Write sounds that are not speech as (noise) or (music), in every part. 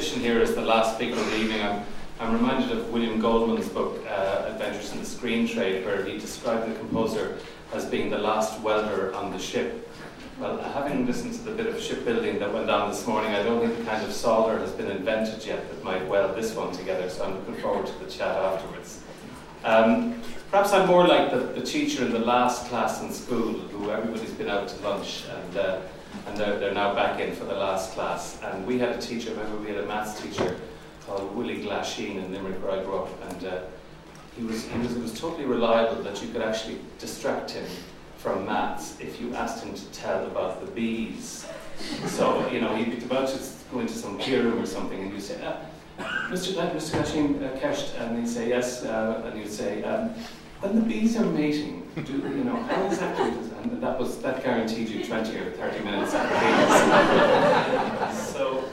musician here is the last speaker of the evening, I'm, I'm reminded of William Goldman's book, uh, Adventures in the Screen Trade, where he described the composer as being the last welder on the ship. Well, having listened to the bit of shipbuilding that went on this morning, I don't think the kind of solder has been invented yet that might weld this one together, so I'm looking forward to the chat afterwards. Um, perhaps I'm more like the, the teacher in the last class in school, who everybody's been out to lunch and uh, and they're, they're now back in for the last class. And we had a teacher, remember we had a maths teacher called Willie Glasheen in Limerick where I grew up, and uh, he was, he was, it was totally reliable that you could actually distract him from maths if you asked him to tell about the bees. So, you know, he'd be about to go into some peer room or something, and you'd say, Mr. Mr. Glasheen uh, Kesht, and he'd say, yes, uh, and you'd say, um, when the bees are mating, do, you know, how exactly does and that was that guaranteed you 20 or 30 minutes at bees. (laughs) so,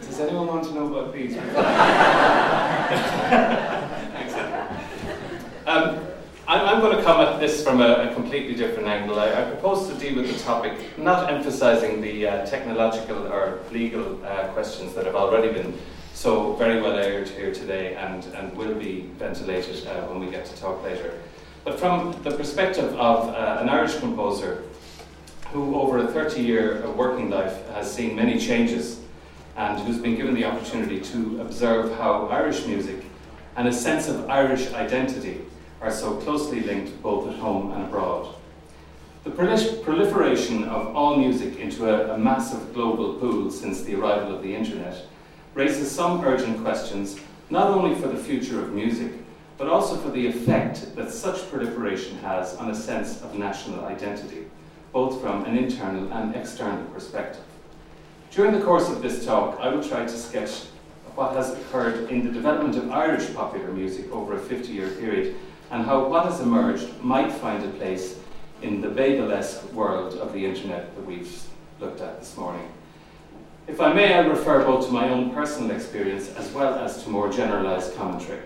does anyone want to know about bees? (laughs) um, I'm, I'm, going to come at this from a, a completely different angle. I, I, propose to deal with the topic, not emphasizing the uh, technological or legal uh, questions that have already been so very well aired here today and, and will be ventilated uh, when we get to talk later. But from the perspective of uh, an Irish composer who, over a 30 year uh, working life, has seen many changes and who's been given the opportunity to observe how Irish music and a sense of Irish identity are so closely linked both at home and abroad. The proliferation of all music into a, a, massive global pool since the arrival of the internet raises some urgent questions, not only for the future of music, but also for the effect that such proliferation has on a sense of national identity, both from an internal and external perspective. During the course of this talk, I will try to sketch what has occurred in the development of Irish popular music over a 50 year period and how what has emerged might find a place in the Babel-esque world of the internet that we've looked at this morning. If I may, I refer both to my own personal experience as well as to more generalized commentary.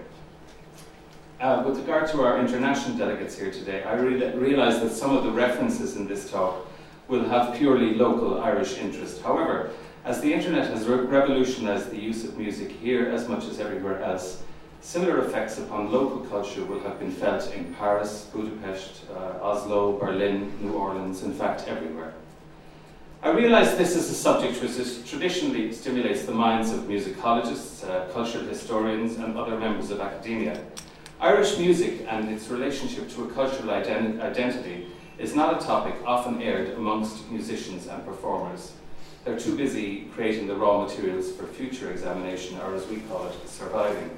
Uh, with regard to our international delegates here today, I re realise that some of the references in this talk will have purely local Irish interest. However, as the internet has re revolutionised the use of music here as much as everywhere else, similar effects upon local culture will have been felt in Paris, Budapest, uh, Oslo, Berlin, New Orleans, in fact, everywhere. I realise this is a subject which traditionally stimulates the minds of musicologists, uh, cultural historians, and other members of academia. Irish music and its relationship to a cultural ident identity is not a topic often aired amongst musicians and performers. They're too busy creating the raw materials for future examination, or as we call it, surviving.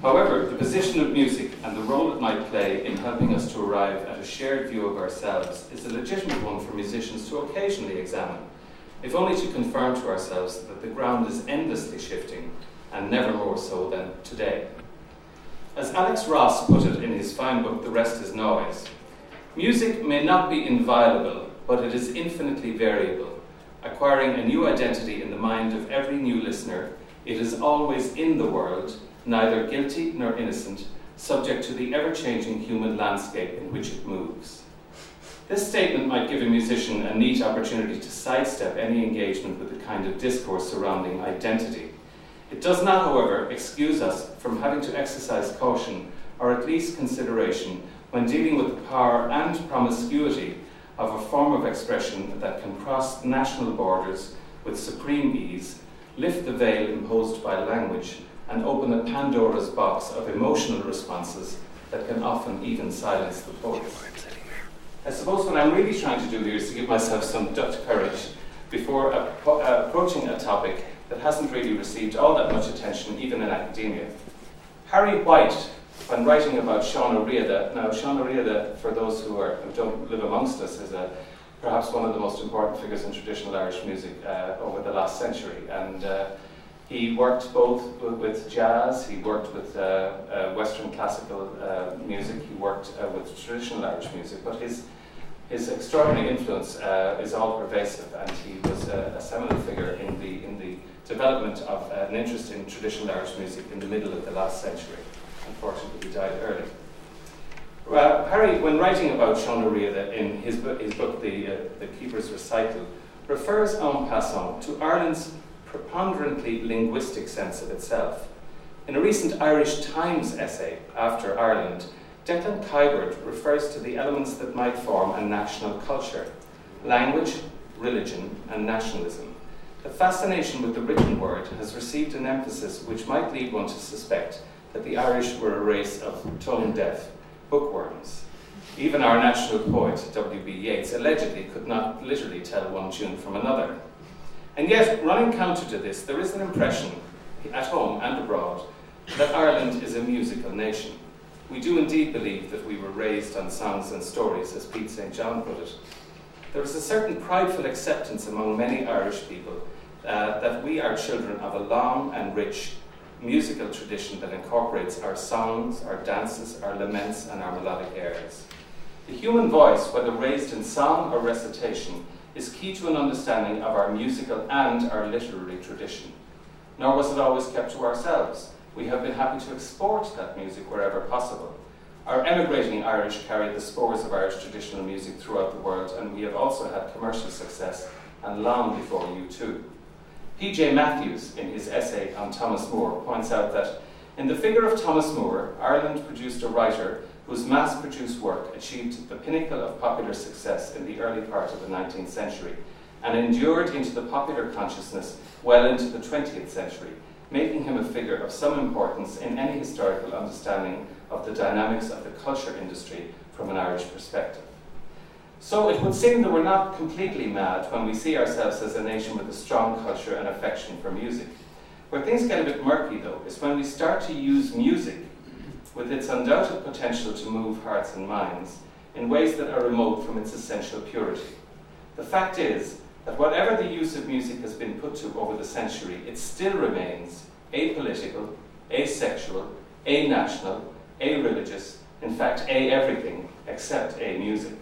However, the position of music and the role it might play in helping us to arrive at a shared view of ourselves is a legitimate one for musicians to occasionally examine, if only to confirm to ourselves that the ground is endlessly shifting and never more so than today. As Alex Ross put it in his fine book, The Rest is Noise, music may not be inviolable, but it is infinitely variable. Acquiring a new identity in the mind of every new listener, it is always in the world, neither guilty nor innocent, subject to the ever changing human landscape in which it moves. This statement might give a musician a neat opportunity to sidestep any engagement with the kind of discourse surrounding identity it does not, however, excuse us from having to exercise caution or at least consideration when dealing with the power and promiscuity of a form of expression that can cross national borders with supreme ease, lift the veil imposed by language, and open a Pandora's box of emotional responses that can often even silence the poets. I suppose what I'm really trying to do here is to give myself some Dutch courage before approaching a topic that hasn't really received all that much attention, even in academia. Harry White, when writing about Sean O'Riada, now Sean O'Riada, for those who, are, who don't live amongst us, is a, perhaps one of the most important figures in traditional Irish music uh, over the last century. And uh, he worked both with jazz, he worked with uh, uh Western classical uh, music, he worked uh, with traditional Irish music, but his his extraordinary influence uh, is all pervasive, and he was a, a, seminal figure in the in the development of uh, an interest in traditional Irish music in the middle of the last century. Unfortunately, he died early. Well, Harry, when writing about Sean O'Riada in his, book, his book The, uh, the Keeper's Recital, refers en passant to Ireland's preponderantly linguistic sense of itself. In a recent Irish Times essay, After Ireland, Declan Kiberd refers to the elements that might form a national culture language, religion, and nationalism. The fascination with the written word has received an emphasis which might lead one to suspect that the Irish were a race of tone deaf bookworms. Even our national poet, W.B. Yeats, allegedly could not literally tell one tune from another. And yet, running counter to this, there is an impression, at home and abroad, that Ireland is a musical nation. We do indeed believe that we were raised on songs and stories, as Pete St. John put it. There is a certain prideful acceptance among many Irish people uh, that we are children of a long and rich musical tradition that incorporates our songs, our dances, our laments, and our melodic airs. The human voice, whether raised in song or recitation, is key to an understanding of our musical and our literary tradition. Nor was it always kept to ourselves. We have been happy to export that music wherever possible. Our emigrating Irish carried the spores of Irish traditional music throughout the world, and we have also had commercial success, and long before U2. P.J. Matthews, in his essay on Thomas Moore, points out that in the figure of Thomas Moore, Ireland produced a writer whose mass produced work achieved the pinnacle of popular success in the early part of the 19th century and endured into the popular consciousness well into the 20th century, making him a figure of some importance in any historical understanding of the dynamics of the culture industry from an Irish perspective. So it would seem that we're not completely mad when we see ourselves as a nation with a strong culture and affection for music. Where things get a bit murky, though, is when we start to use music with its undoubted potential to move hearts and minds in ways that are remote from its essential purity. The fact is that whatever the use of music has been put to over the century, it still remains apolitical, asexual, a-national, a-religious, in fact, a-everything except a-music.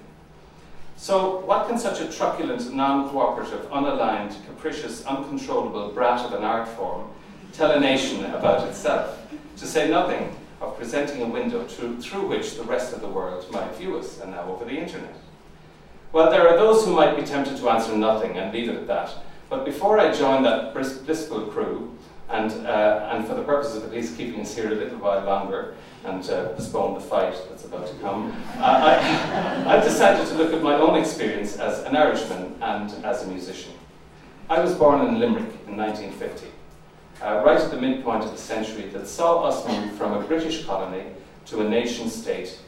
So, what can such a truculent, non cooperative, unaligned, capricious, uncontrollable brat of an art form tell a nation about itself? To say nothing of presenting a window through, through which the rest of the world might view us, and now over the internet. Well, there are those who might be tempted to answer nothing and leave it at that. But before I join that blissful crew, and, uh, and for the purposes of at least keeping us here a little while longer and uh, postpone the fight that's about to come, uh, I, (laughs) I've decided to look at my own experience as an Irishman and as a musician. I was born in Limerick in 1950, uh, right at the midpoint of the century that saw us move from a British colony to a nation state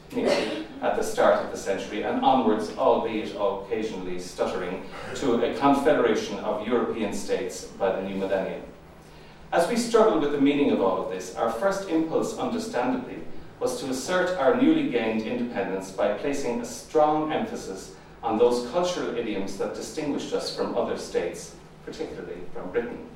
at the start of the century and onwards, albeit occasionally stuttering, to a confederation of European states by the new millennium. As we struggled with the meaning of all of this, our first impulse, understandably, was to assert our newly gained independence by placing a strong emphasis on those cultural idioms that distinguished us from other states, particularly from Britain.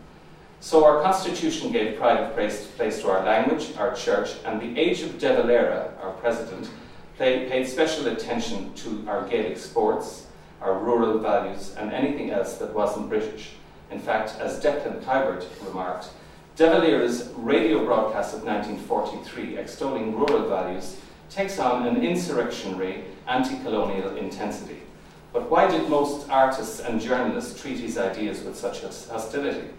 So our constitution gave pride of place, to our language, our church, and the age of De Valera, our president, paid, special attention to our Gaelic sports, our rural values, and anything else that wasn't British. In fact, as Declan Kiberd remarked, De Valera's radio broadcast of 1943, extolling rural values, takes on an insurrectionary, anti-colonial intensity. But why did most artists and journalists treat his ideas with such hostility?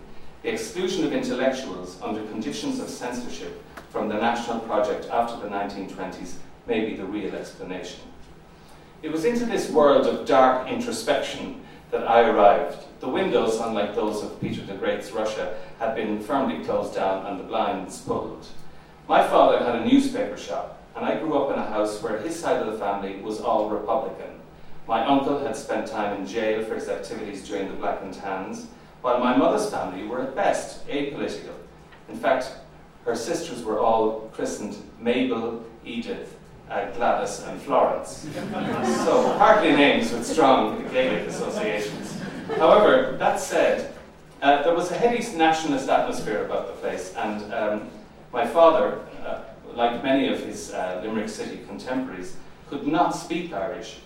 The exclusion of intellectuals under conditions of censorship from the national project after the 1920s may be the real explanation. It was into this world of dark introspection that I arrived. The windows, unlike those of Peter the Great's Russia, had been firmly closed down and the blinds pulled. My father had a newspaper shop, and I grew up in a house where his side of the family was all Republican. My uncle had spent time in jail for his activities during the Black and Tans, while my mother's family were at best apolitical. In fact, her sisters were all christened Mabel, Edith, uh, Gladys, and Florence. so, hardly names with strong Gaelic associations. However, that said, uh, there was a heady nationalist atmosphere about the place, and um, my father, uh, like many of his uh, Limerick City contemporaries, could not speak Irish,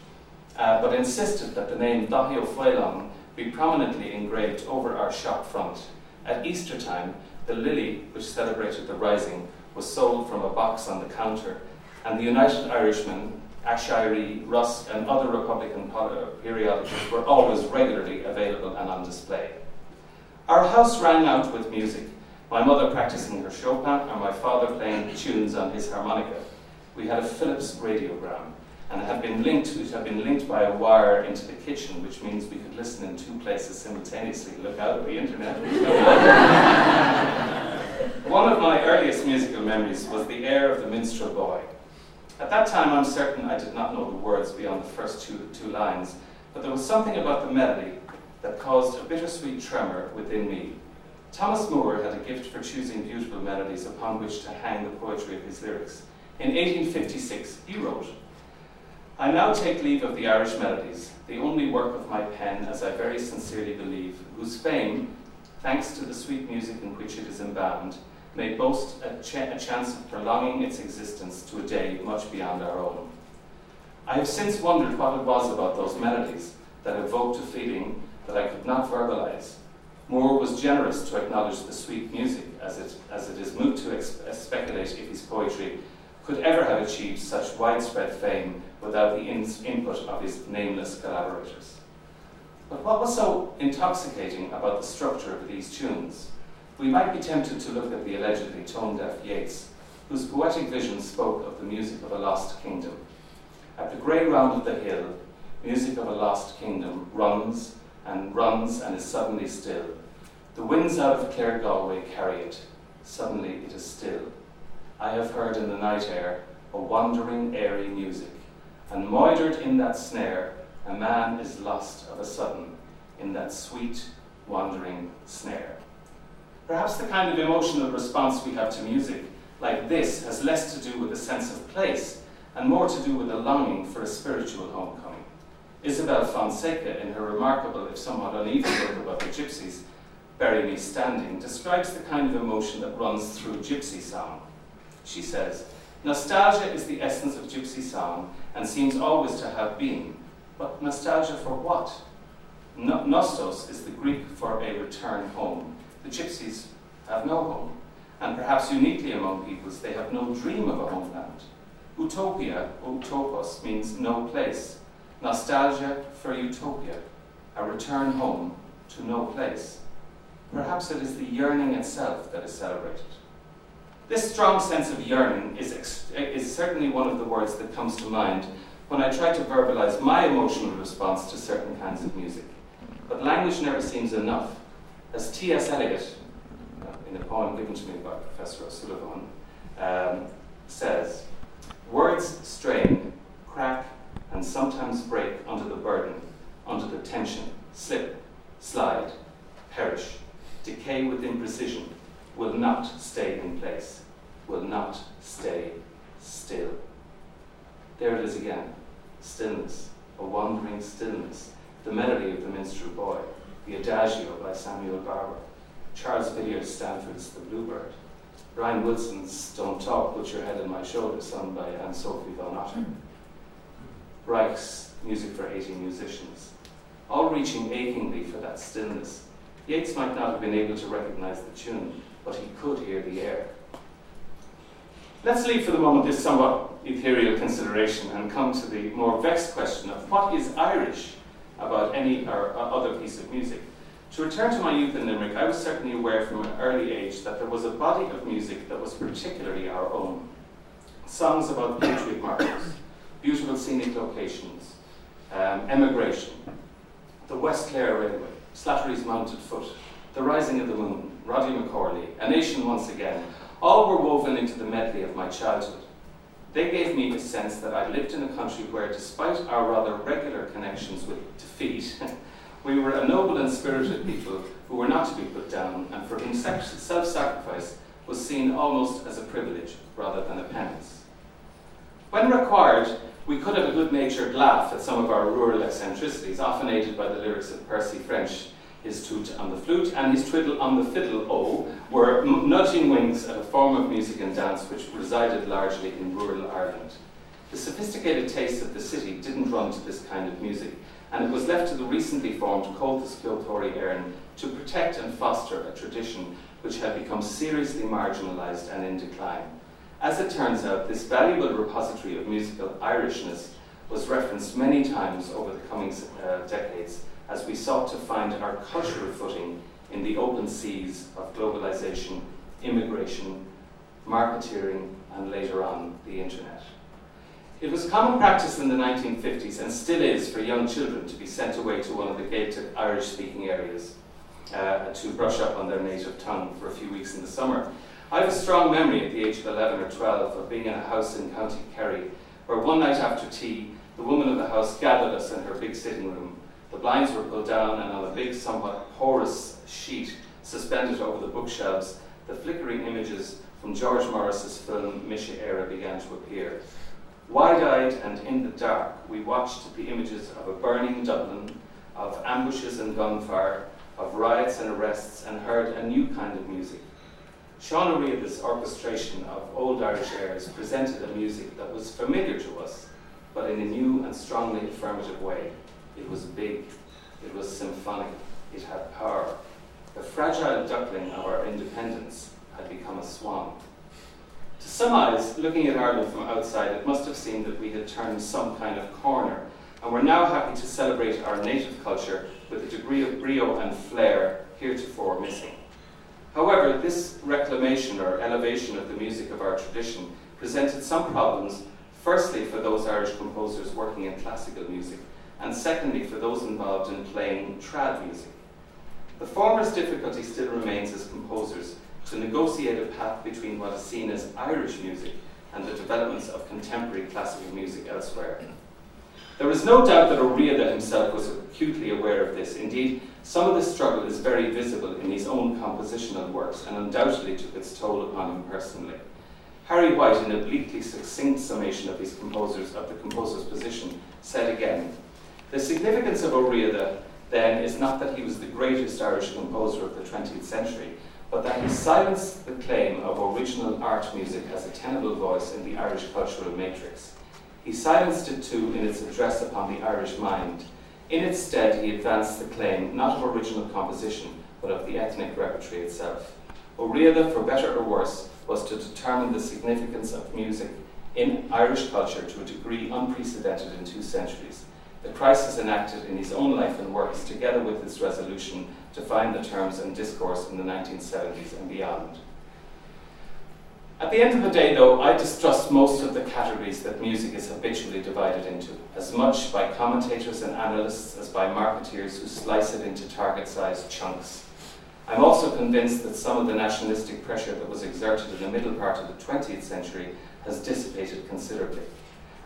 uh, but insisted that the name Daithí Ó be prominently engraved over our shop front. At Easter time, the lily, which celebrated the rising, was sold from a box on the counter, and the United Irishman, Aiséirí, Rusk, and other Republican uh, periodicals were always regularly available and on display. Our house rang out with music, my mother practicing her Chopin and my father playing tunes on his harmonica. We had a Philips radiogram and had been linked, it had been linked by a wire into the kitchen, which means we could listen in two places simultaneously. Look out at the internet. (laughs) One of my earliest musical memories was the air of the minstrel boy. At that time, I'm certain I did not know the words beyond the first two, two lines, but there was something about the melody that caused a bittersweet tremor within me. Thomas Moore had a gift for choosing beautiful melodies upon which to hang the poetry of his lyrics. In 1856, he wrote, I now take leave of the Irish melodies, the only work of my pen, as I very sincerely believe, whose fame, thanks to the sweet music in which it is embalmed, may boast a, ch a chance of prolonging its existence to a day much beyond our own. I have since wondered what it was about those melodies that evoked a feeling that I could not verbalize. Moore was generous to acknowledge the sweet music, as it, as it is moot to speculate if his poetry could ever have achieved such widespread fame without the in input of his nameless collaborators. But what was so intoxicating about the structure of these tunes? We might be tempted to look at the allegedly tone-deaf Yeats, whose poetic vision spoke of the music of a lost kingdom. At the grey round of the hill, music of a lost kingdom runs and runs and is suddenly still. The winds out of Clare Galway carry it. Suddenly it is still. I have heard in the night air a wandering, airy music, and moidered in that snare, a man is lost of a sudden in that sweet, wandering snare. Perhaps the kind of emotional response we have to music like this has less to do with a sense of place and more to do with a longing for a spiritual homecoming. Isabel Fonseca, in her remarkable, if somewhat uneven book about the gypsies, Bury Me Standing, describes the kind of emotion that runs through gypsy song. She says, Nostalgia is the essence of gypsy song and seems always to have been. But nostalgia for what? No nostos is the Greek for a return home. The gypsies have no home, and perhaps uniquely among peoples, they have no dream of a homeland. Utopia, utopos, means no place. Nostalgia for utopia, a return home to no place. Perhaps it is the yearning itself that is celebrated. This strong sense of yearning is, is certainly one of the words that comes to mind when I try to verbalize my emotional response to certain kinds of music. But language never seems enough. As T.S. Eliot, in a poem given to me by Professor O'Sullivan, um, says, Words strain, crack, and sometimes break under the burden, under the tension, slip, slide, perish, decay with imprecision, will not stay in place, will not stay still. There it is again stillness, a wandering stillness, the melody of the minstrel boy, the Adagio by Samuel Barber, Charles Villiers Stanford's The Bluebird, Brian Wilson's Don't Talk, Put Your Head on My Shoulder, sung by Anne Sofie Von Otter, Reich's Music for 18 Musicians, all reaching achingly for that stillness. Yeats might not have been able to recognize the tune, but he could hear the air. Let's leave for the moment this somewhat ethereal consideration and come to the more vexed question of what is Irish about any or other piece of music. To return to my youth in Limerick, I was certainly aware from an early age that there was a body of music that was particularly our own. Songs about patriot markers, beautiful scenic locations, um, emigration, the West Clare Railway, Slattery's Mounted Foot, the Rising of the Moon, Roddy McCorley, A Nation Once Again, all were woven into the medley of my childhood. They gave me the sense that I lived in a country where, despite our rather regular connections with defeat, (laughs) we were a noble and spirited people who were not to be put down and for whom self-sacrifice was seen almost as a privilege rather than a penance. When required, we could have a good-natured laugh at some of our rural eccentricities, often aided by the lyrics of Percy French, his toot on the flute and his twiddle on the fiddle, oh, were nudging wings at a form of music and dance which resided largely in rural Ireland. The sophisticated taste of the city didn't run to this kind of music, and it was left to the recently formed Comhaltas Ceoltóirí Éireann to protect and foster a tradition which had become seriously marginalised and in decline. As it turns out, this valuable repository of musical Irishness was referenced many times over the coming uh, decades as we sought to find our cultural footing in the open seas of globalization, immigration, marketeering, and later on, the internet. It was common practice in the 1950s, and still is, for young children to be sent away to one of the gated Irish speaking areas uh, to brush up on their native tongue for a few weeks in the summer. I have a strong memory at the age of 11 or 12 of being in a house in County Kerry, where one night after tea, the woman of the house gathered us in her big sitting room. The blinds were pulled down, and on a big, somewhat porous sheet suspended over the bookshelves, the flickering images from George Morrison's film Mise Éire began to appear. Wide eyed and in the dark, we watched the images of a burning Dublin, of ambushes and gunfire, of riots and arrests, and heard a new kind of music. Sean O'Riada's orchestration of old Irish airs presented a music that was familiar to us, but in a new and strongly affirmative way. It was big, it was symphonic, it had power. The fragile duckling of our independence had become a swan. To summarise, looking at Ireland from outside, it must have seemed that we had turned some kind of corner, and we're now happy to celebrate our native culture with a degree of brio and flair heretofore missing. However, this reclamation or elevation of the music of our tradition presented some problems, firstly for those Irish composers working in classical music, and secondly for those involved in playing trad music. The former's difficulty still remains as composers to negotiate a path between what is seen as Irish music and the developments of contemporary classical music elsewhere. There is no doubt that O'Riada himself was acutely aware of this. Indeed, some of this struggle is very visible in his own compositional works and undoubtedly took its toll upon him personally. Harry White, in a bleakly succinct summation of his composers of the composer's position, said again, The significance of O'Riada then is not that he was the greatest Irish composer of the 20th century, but that he silenced the claim of original art music as a tenable voice in the Irish cultural matrix. He silenced it too in its address upon the Irish mind. In its stead, he advanced the claim not of original composition, but of the ethnic repertory itself. O'Riada, for better or worse, was to determine the significance of music in Irish culture to a degree unprecedented in two centuries. The crisis enacted in his own life and works, together with his resolution to find the terms and discourse in the 1970s and beyond. At the end of the day, though, I distrust most of the categories that music is habitually divided into, as much by commentators and analysts as by marketeers who slice it into target sized chunks. I'm also convinced that some of the nationalistic pressure that was exerted in the middle part of the 20th century has dissipated considerably.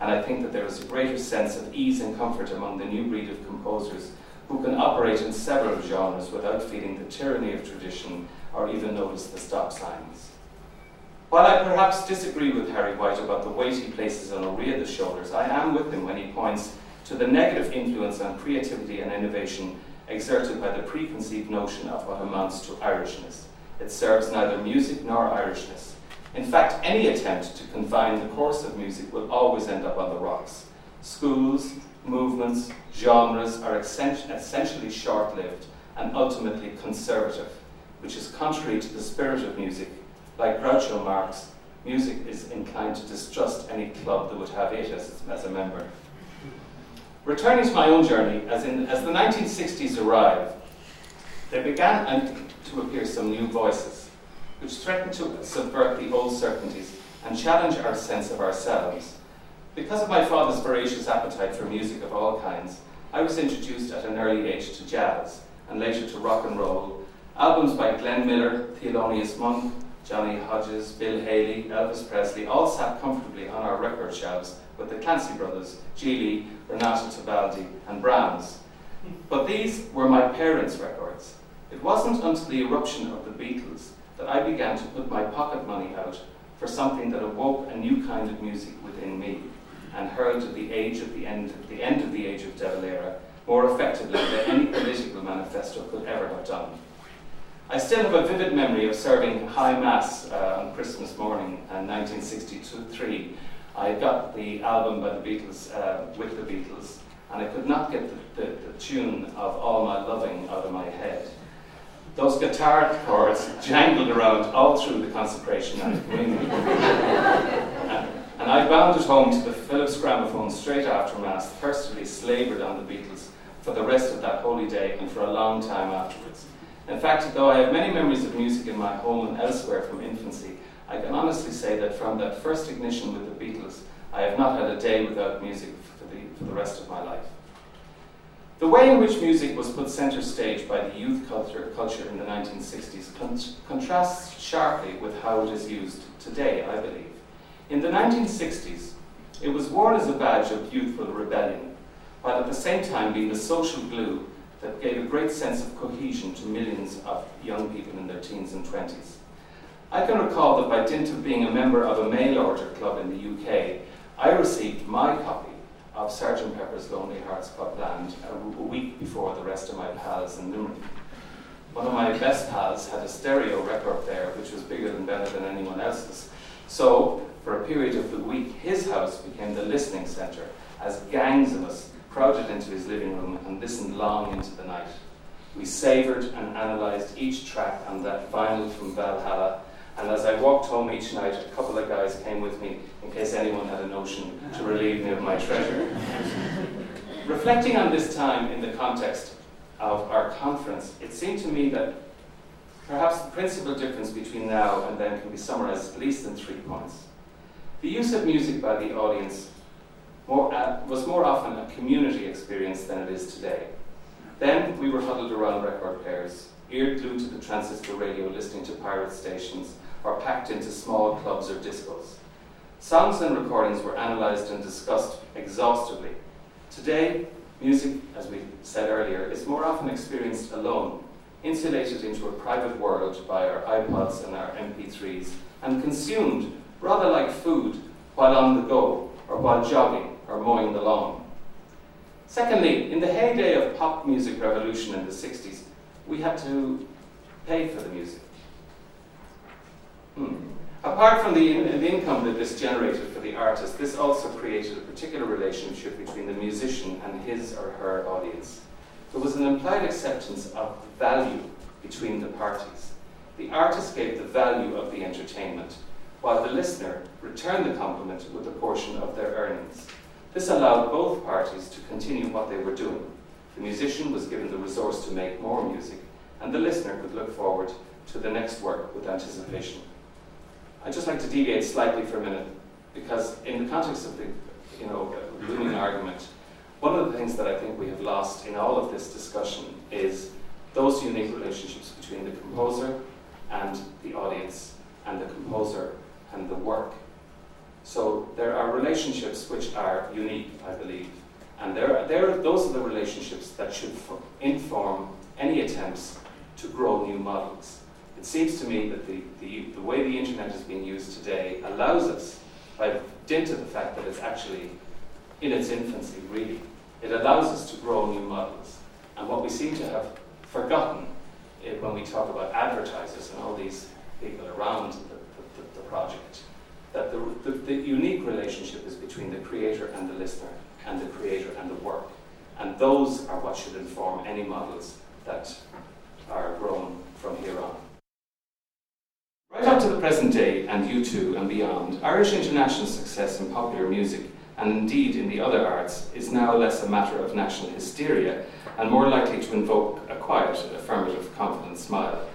And I think that there is a greater sense of ease and comfort among the new breed of composers who can operate in several genres without feeling the tyranny of tradition or even notice the stop signs. While I perhaps disagree with Harry White about the weight he places on O'Riada's shoulders, I am with him when he points to the negative influence on creativity and innovation exerted by the preconceived notion of what amounts to Irishness. It serves neither music nor Irishness. In fact, any attempt to confine the course of music will always end up on the rocks. Schools, movements, genres are essentially short lived and ultimately conservative, which is contrary to the spirit of music like Groucho Marx, music is inclined to distrust any club that would have it as, as a member. Returning to my own journey, as, in, as the 1960s arrived, there began um, to appear some new voices, which threatened to subvert the old certainties and challenge our sense of ourselves. Because of my father's voracious appetite for music of all kinds, I was introduced at an early age to jazz and later to rock and roll. Albums by Glenn Miller, Thelonious Monk, Johnny Hodges, Bill Haley, Elvis Presley, all sat comfortably on our record shelves with the Clancy brothers, Gigli, Renata Tebaldi, and Brahms. But these were my parents' records. It wasn't until the eruption of the Beatles that I began to put my pocket money out for something that awoke a new kind of music within me and hurled the age of the end, the end of the age of De Valera more effectively than any political manifesto could ever have done. I still have a vivid memory of serving High Mass uh, on Christmas morning in 1963. I got the album by the Beatles uh, with the Beatles, and I could not get the, the, the, tune of All My Loving out of my head. Those guitar chords jangled around all through the consecration and communion. and, (laughs) and I bounded home to the Philips gramophone straight after Mass, thirstily slavered on the Beatles for the rest of that holy day and for a long time afterwards. In fact, though I have many memories of music in my home and elsewhere from infancy, I can honestly say that from that first ignition with the Beatles, I have not had a day without music for the, for the rest of my life. The way in which music was put center stage by the youth culture, culture in the 1960s con contrasts sharply with how it is used today, I believe. In the 1960s, it was worn as a badge of youthful rebellion, while at the same time being the social glue that gave a great sense of cohesion to millions of young people in their teens and 20s. I can recall that by dint of being a member of a mail order club in the UK, I received my copy of Sgt. Pepper's Lonely Hearts Club Band a, week before the rest of my pals in Limerick. One of my best pals had a stereo record there, which was bigger and better than anyone else's. So, for a period of the week, his house became the listening centre as gangs of us crowded into his living room and listened long into the night. We savoured and analysed each track on that vinyl from Valhalla, and as I walked home each night, a couple of guys came with me in case anyone had a notion to relieve me of my treasure. (laughs) Reflecting on this time in the context of our conference, it seemed to me that perhaps the principal difference between now and then can be summarized at least in three points. The use of music by the audience more, uh, was more often a community experience than it is today. Then we were huddled around record players, ear glued to the transistor radio listening to pirate stations, or packed into small clubs or discos. Songs and recordings were analysed and discussed exhaustively. Today, music, as we said earlier, is more often experienced alone, insulated into a private world by our iPods and our MP3s, and consumed rather like food while on the go, or while jogging, or mowing the lawn. Secondly, in the heyday of pop music revolution in the 60s, we had to pay for the music. Hmm. Apart from the, the income that this generated for the artist, this also created a particular relationship between the musician and his or her audience. There was an implied acceptance of value between the parties. The artist gave the value of the entertainment, while the listener returned the compliment with a portion of their earnings. This allowed both parties to continue what they were doing. The musician was given the resource to make more music, and the listener could look forward to the next work with anticipation. I'd just like to deviate slightly for a minute, because in the context of the you know, looming argument, one of the things that I think we have lost in all of this discussion is those unique relationships between the composer and the audience, and the composer and the work. So there are relationships which are unique, I believe, and there, there, those are the relationships that should inform any attempts to grow new models. It seems to me that the, the, the way the internet is being used today allows us, by dint of the fact that it's actually in its infancy, really, it allows us to grow new models. And what we seem to have forgotten eh, when we talk about advertisers and all these people around the, the, the project, that the, the unique relationship is between the creator and the listener, and the creator and the work. And those are what should inform any models that are grown from here on. Right up to the present day, and U2 and beyond, Irish international success in popular music, and indeed in the other arts, is now less a matter of national hysteria and more likely to invoke a quiet, affirmative, confident smile.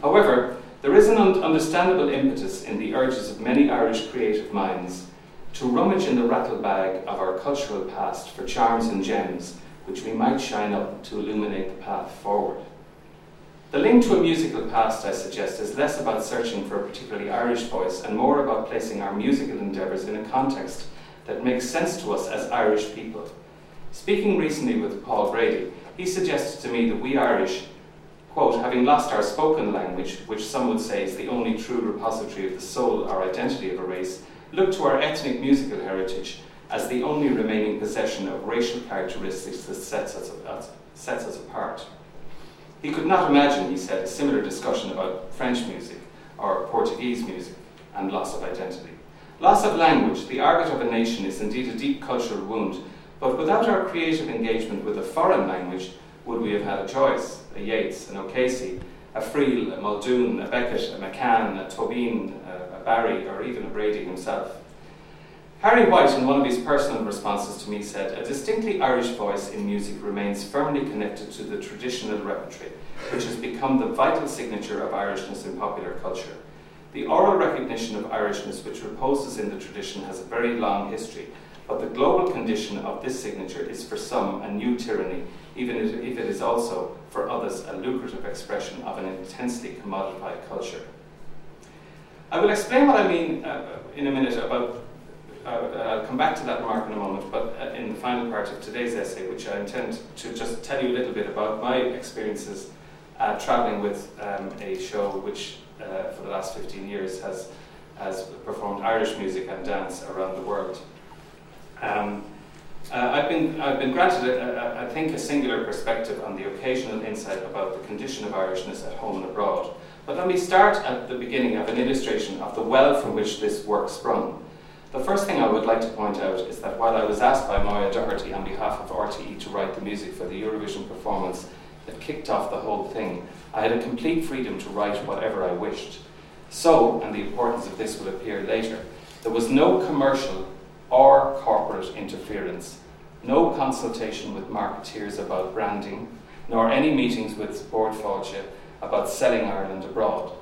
However, there is an un understandable impetus in the urges of many Irish creative minds to rummage in the rattle bag of our cultural past for charms and gems which we might shine up to illuminate the path forward. The link to a musical past, I suggest, is less about searching for a particularly Irish voice and more about placing our musical endeavours in a context that makes sense to us as Irish people. Speaking recently with Paul Brady, he suggested to me that we Irish, quote, having lost our spoken language, which some would say is the only true repository of the soul or identity of a race, look to our ethnic musical heritage as the only remaining possession of racial characteristics that sets us, uh, sets us apart. He could not imagine, he said, a similar discussion about French music or Portuguese music and loss of identity. Loss of language, the argot of a nation, is indeed a deep cultural wound, but without our creative engagement with a foreign language, would we have had a Joyce, a Yeats, an O'Casey, a Friel, a Muldoon, a Beckett, a McCann, a Tobin, a Barry, or even a Brady himself? Harry White, in one of his personal responses to me, said, A distinctly Irish voice in music remains firmly connected to the traditional repertory, which has become the vital signature of Irishness in popular culture. The oral recognition of Irishness, which reposes in the tradition, has a very long history, but the global condition of this signature is for some a new tyranny, even if it is also for others a lucrative expression of an intensely commodified culture. I will explain what I mean uh, in a minute about I'll come back to that remark in a moment, but uh, in the final part of today's essay, which I intend to just tell you a little bit about my experiences uh, traveling with um, a show which, uh, for the last 15 years, has, has performed Irish music and dance around the world. Um, uh, I've, been, I've been granted, a, a, I think, a singular perspective on the occasional insight about the condition of Irishness at home and abroad. But let me start at the beginning of an illustration of the well from which this work sprung. The first thing I would like to point out is that while I was asked by Moya Doherty on behalf of RTE to write the music for the Eurovision performance that kicked off the whole thing, I had a complete freedom to write whatever I wished. So, and the importance of this will appear later, there was no commercial or corporate interference, no consultation with marketeers about branding, nor any meetings with Fáilte about selling Ireland abroad.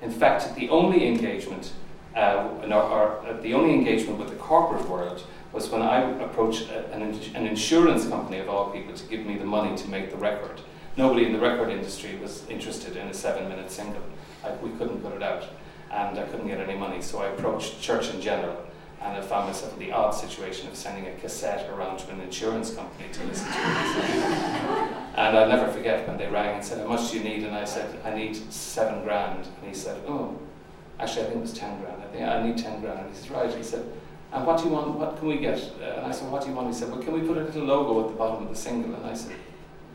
In fact, the only engagement uh, uh, the only engagement with the corporate world was when I approached an, an, insurance company of all people to give me the money to make the record. Nobody in the record industry was interested in a seven minute single. I, we couldn't put it out and I couldn't get any money, so I approached Church and General and I found myself in the odd situation of sending a cassette around to an insurance company to listen to it. (laughs) and I'll never forget when they rang and said, How much do you need? And I said, I need seven grand. And he said, Oh, Actually, I think it was 10 grand. I think I need 10 grand. And he said, right. He said, and what do you want? What can we get? Uh, and I said, what do you want? He said, well, can we put a little logo at the bottom of the single? And I said,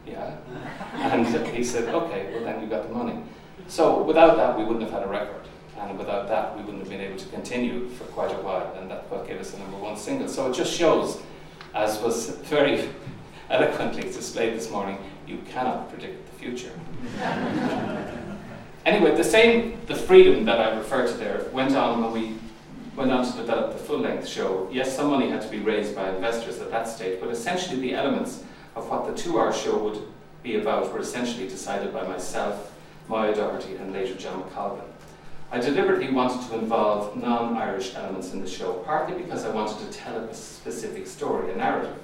yeah. (laughs) and he said, okay, well then you got the money. So without that, we wouldn't have had a record. And without that, we wouldn't have been able to continue for quite a while. And that's what gave us the number one single. So it just shows, as was very (laughs) eloquently displayed this morning, you cannot predict the future. (laughs) Anyway, the same, the freedom that I referred to there went on when we went on to develop the full-length show. Yes, some money had to be raised by investors at that stage, but essentially the elements of what the two-hour show would be about were essentially decided by myself, Moya Doherty, and later John McColgan. I deliberately wanted to involve non-Irish elements in the show, partly because I wanted to tell a specific story, a narrative.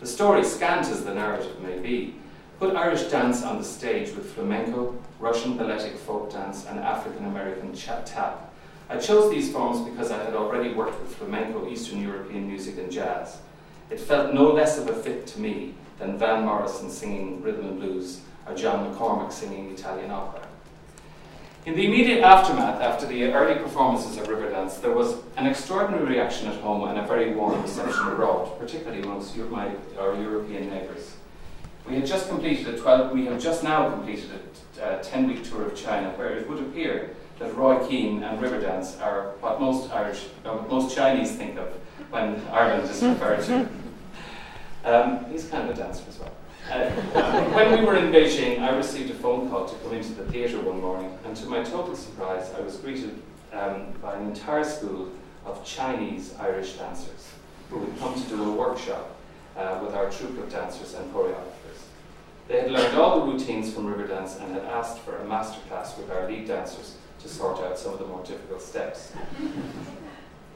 The story, scant as the narrative may be, put Irish dance on the stage with flamenco, Russian balletic folk dance, and African American chat tap. I chose these forms because I had already worked with flamenco, Eastern European music, and jazz. It felt no less of a fit to me than Van Morrison singing rhythm and blues or John McCormack singing Italian opera. In the immediate aftermath, after the early performances of Riverdance, there was an extraordinary reaction at home and a very warm reception abroad, particularly amongst my, our European neighbours. We had just completed a 12, we have just now completed a 10 week tour of China where it would appear that Roy Keane and Riverdance are what most Irish, uh, most Chinese think of when Ireland is referred to. (laughs) Um, he's kind of a dancer as well. Uh, when we were in Beijing, I received a phone call to come into the theatre one morning, and to my total surprise, I was greeted um, by an entire school of Chinese Irish dancers who had come to do a workshop uh, with our troupe of dancers and choreographers. They had learned all the routines from Riverdance and had asked for a masterclass with our lead dancers to sort out some of the more difficult steps. (laughs)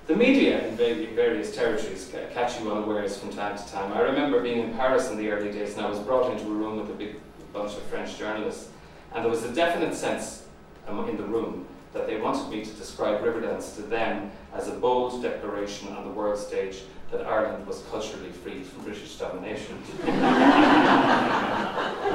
The media in various territories catch you unawares from time to time. I remember being in Paris in the early days and I was brought into a room with a big bunch of French journalists and there was a definite sense um, in the room that they wanted me to describe Riverdance to them as a bold declaration on the world stage that Ireland was culturally free from British domination. (laughs)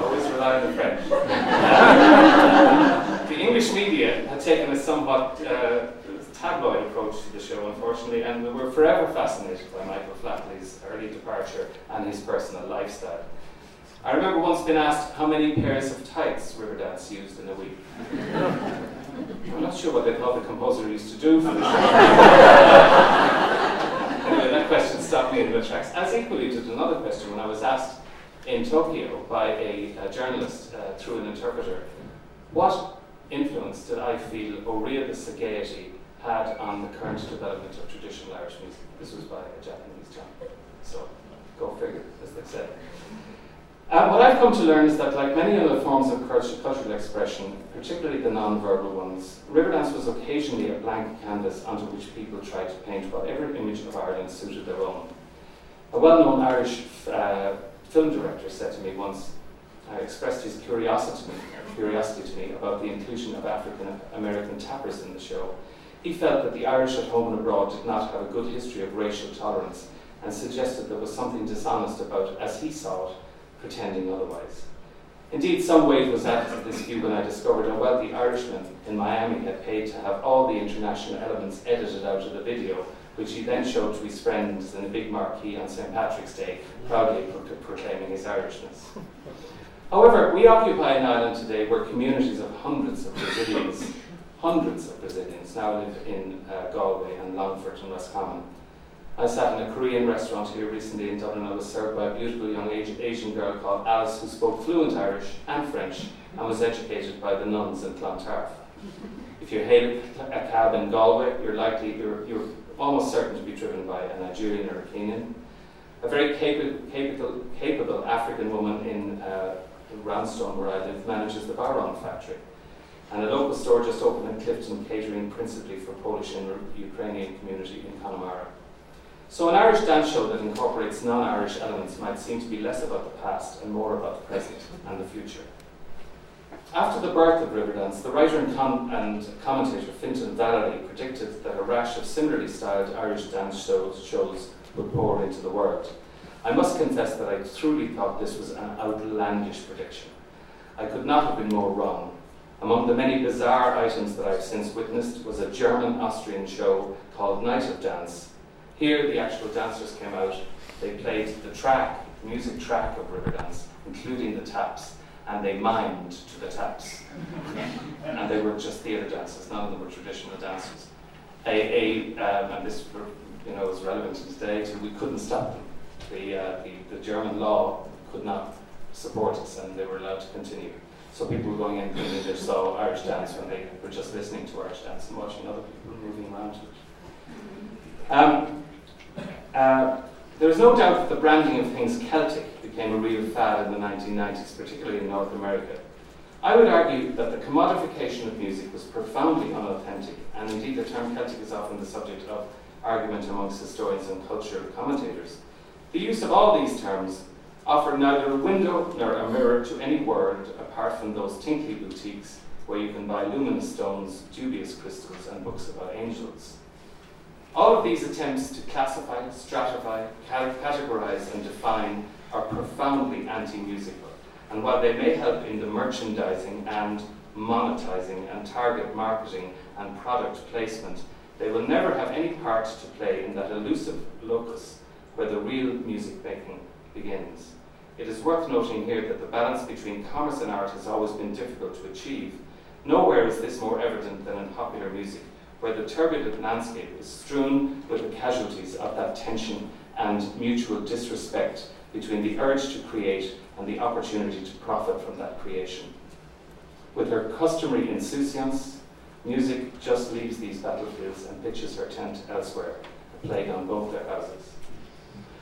Always rely on the French. (laughs) the English media had taken a somewhat uh, tabloid approach to the show, unfortunately, and we were forever fascinated by Michael Flatley's early departure and his personal lifestyle. I remember once being asked how many pairs of tights Riverdance used in a week. (laughs) I'm not sure what they thought the composer used to do for this. That question stopped me in the tracks. As equally did another question when I was asked in Tokyo by a, a journalist uh, through an interpreter, what influence did I feel Ó Riada sa had on the current development of traditional Irish music. This was by a Japanese journalist. So, go figure, as they say. Uh, what I've come to learn is that, like many other forms of cultural expression, particularly the non-verbal ones, Riverdance was occasionally a blank canvas onto which people tried to paint whatever image of Ireland suited their own. A well-known Irish uh, film director said to me once, uh, expressed his curiosity curiosity to me about the inclusion of African American tappers in the show. He felt that the Irish at home and abroad did not have a good history of racial tolerance and suggested there was something dishonest about, as he saw it, pretending otherwise. Indeed, some weight was added to this view when I discovered a wealthy Irishman in Miami had paid to have all the international elements edited out of the video, which he then showed to his friends in a big marquee on St. Patrick's Day, proudly pro- proclaiming his Irishness. However, we occupy an island today where communities of hundreds of Brazilians, hundreds of Brazilians now live in uh, Galway and Longford and Roscommon, I sat in a Korean restaurant here recently in Dublin. I was served by a beautiful young Asian girl called Alice who spoke fluent Irish and French and was educated by the nuns in Clontarf. If you hail a cab in Galway, you're likely, you're, you're almost certain to be driven by a Nigerian or a Kenyan. A very capable, capable, capable African woman in uh, where I live, manages the Baron factory. And a local store just opened in Clifden, catering principally for Polish and Ukrainian community in Connemara. So, an Irish dance show that incorporates non Irish elements might seem to be less about the past and more about the present and the future. After the birth of Riverdance, the writer and, com- and commentator Fintan Vallely predicted that a rash of similarly styled Irish dance shows, shows would pour into the world. I must confess that I truly thought this was an outlandish prediction. I could not have been more wrong. Among the many bizarre items that I've since witnessed was a German Austrian show called Night of Dance, here, the actual dancers came out. They played the track, the music track of Riverdance, including the taps, and they mimed to the taps. (laughs) and they were just theatre dancers. None of them were traditional dancers. A, a um, and this, you know, is relevant to today. So we couldn't stop them. The, uh, the, the German law could not support us, and they were allowed to continue. So people were going in thinking they saw Irish dance when they were just listening to Irish dance and watching other people moving around to it. Um, uh, there is no doubt that the branding of things Celtic became a real fad in the 1990s, particularly in North America. I would argue that the commodification of music was profoundly unauthentic, and indeed the term Celtic is often the subject of argument amongst historians and cultural commentators. The use of all these terms offer neither a window nor a mirror to any world apart from those tinkly boutiques where you can buy luminous stones, dubious crystals, and books about angels. All of these attempts to classify, stratify, categorize, and define are profoundly anti musical. And while they may help in the merchandising and monetizing and target marketing and product placement, they will never have any part to play in that elusive locus where the real music making begins. It is worth noting here that the balance between commerce and art has always been difficult to achieve. Nowhere is this more evident than in popular music, where the turbulent landscape is strewn with the casualties of that tension and mutual disrespect between the urge to create and the opportunity to profit from that creation. With her customary insouciance, music just leaves these battlefields and pitches her tent elsewhere, a plague on both their houses.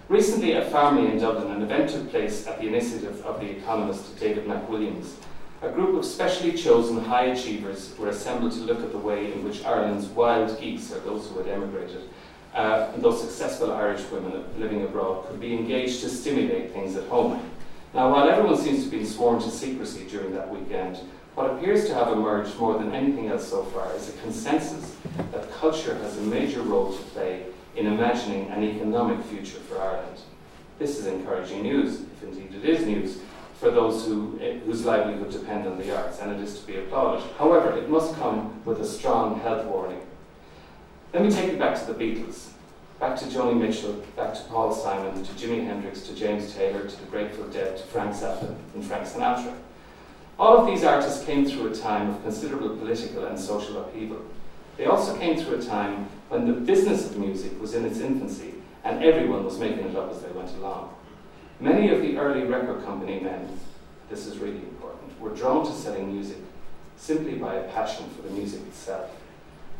Recently at Farmleigh in Dublin, an event took place at the initiative of the economist David McWilliams a group of specially chosen high achievers were assembled to look at the way in which Ireland's wild geese, or those who had emigrated, uh, and those successful Irish women living abroad, could be engaged to stimulate things at home. Now, while everyone seems to be sworn to secrecy during that weekend, what appears to have emerged more than anything else so far is a consensus that culture has a major role to play in imagining an economic future for Ireland. This is encouraging news, if indeed it is news, for those who, eh, whose livelihood depend on the arts, and it is to be applauded. However, it must come with a strong health warning. Let me take you back to the Beatles, back to Joni Mitchell, back to Paul Simon, to Jimi Hendrix, to James Taylor, to the Grateful Dead, to Frank Zappa, and Frank Sinatra. All of these artists came through a time of considerable political and social upheaval. They also came through a time when the business of music was in its infancy and everyone was making it up as they went along. Many of the early record company men, this is really important, were drawn to selling music simply by a passion for the music itself.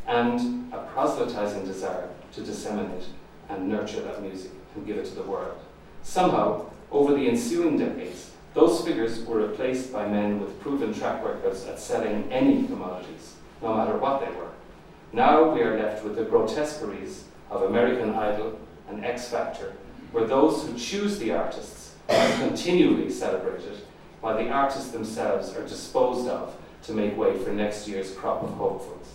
and a proselytizing desire to disseminate and nurture that music and give it to the world. Somehow, over the ensuing decades, those figures were replaced by men with proven track records at selling any commodities, no matter what they were. Now we are left with the grotesqueries of American Idol and X Factor, where those who choose the artists are continually celebrated, while the artists themselves are disposed of to make way for next year's crop of hopefuls.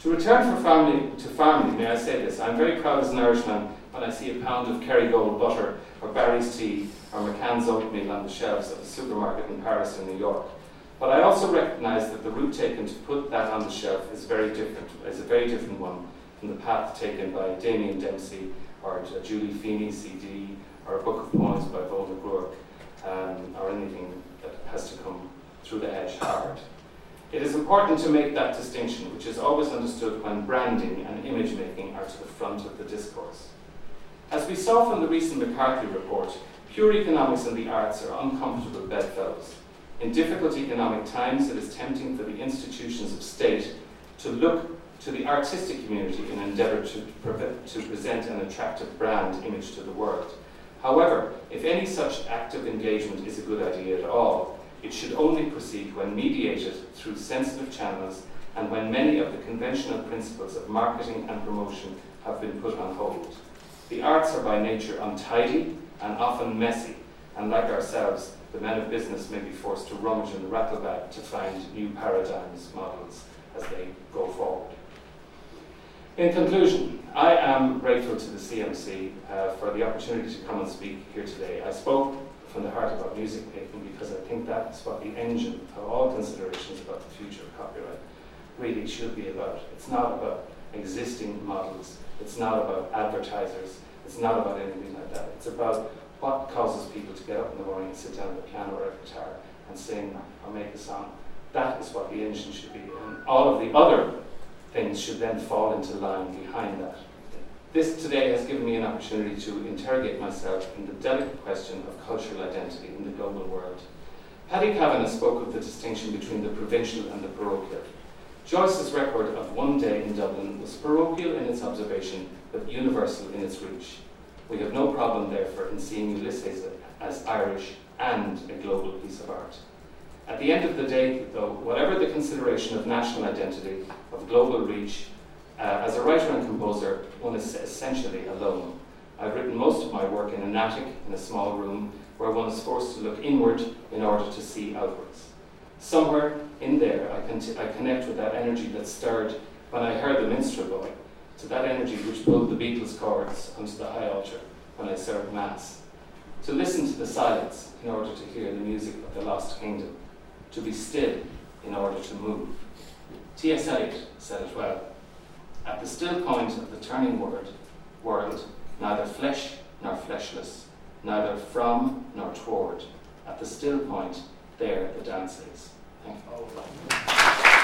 To return family, to family, may I say this, I'm very proud as an Irishman when I see a pound of Kerrygold butter or Barry's tea or McCann's oatmeal on the shelves of a supermarket in Paris or New York. But I also recognise that the route taken to put that on the shelf is very different, is a very different one from the path taken by Damien Dempsey or a Julie Feeney CD or a book of poems by Bo McGrourk um, or anything that has to come through the edge hard. It is important to make that distinction, which is always understood when branding and image making are to the front of the discourse. As we saw from the recent McCarthy report, pure economics and the arts are uncomfortable bedfellows. In difficult economic times, it is tempting for the institutions of state to look to the artistic community in an endeavour to, to present an attractive brand image to the world. However, if any such active engagement is a good idea at all, it should only proceed when mediated through sensitive channels and when many of the conventional principles of marketing and promotion have been put on hold. The arts are by nature untidy and often messy, and like ourselves, the men of business may be forced to rummage in the rattlebag to find new paradigms, models, as they go forward. In conclusion, I am grateful to the CMC uh, for the opportunity to come and speak here today. I spoke from the heart about music making because I think that's what the engine of all considerations about the future of copyright really should be about. It's not about existing models, it's not about advertisers, it's not about anything like that. It's about what causes people to get up in the morning and sit down at the piano or a guitar and sing or make a song. That is what the engine should be. And all of the other things should then fall into line behind that. This today has given me an opportunity to interrogate myself in the delicate question of cultural identity in the global world. Paddy Kavanagh spoke of the distinction between the provincial and the parochial. Joyce's record of one day in Dublin was parochial in its observation, but universal in its reach. We have no problem, therefore, in seeing Ulysses as Irish and a global piece of art. At the end of the day, though, whatever the consideration of national identity, of global reach, uh, as a writer and composer, one is essentially alone. I've written most of my work in an attic, in a small room, where one is forced to look inward in order to see outwards. Somewhere in there, I, con- I connect with that energy that stirred when I heard the minstrel boy, to that energy which pulled the Beatles chords onto the high altar when I served Mass. To listen to the silence in order to hear the music of the lost kingdom. To be still in order to move. T.S. Eliot said it well. At the still point of the turning word, world, neither flesh nor fleshless, neither from nor toward. At the still point, there the dance is. Thank you. Oh,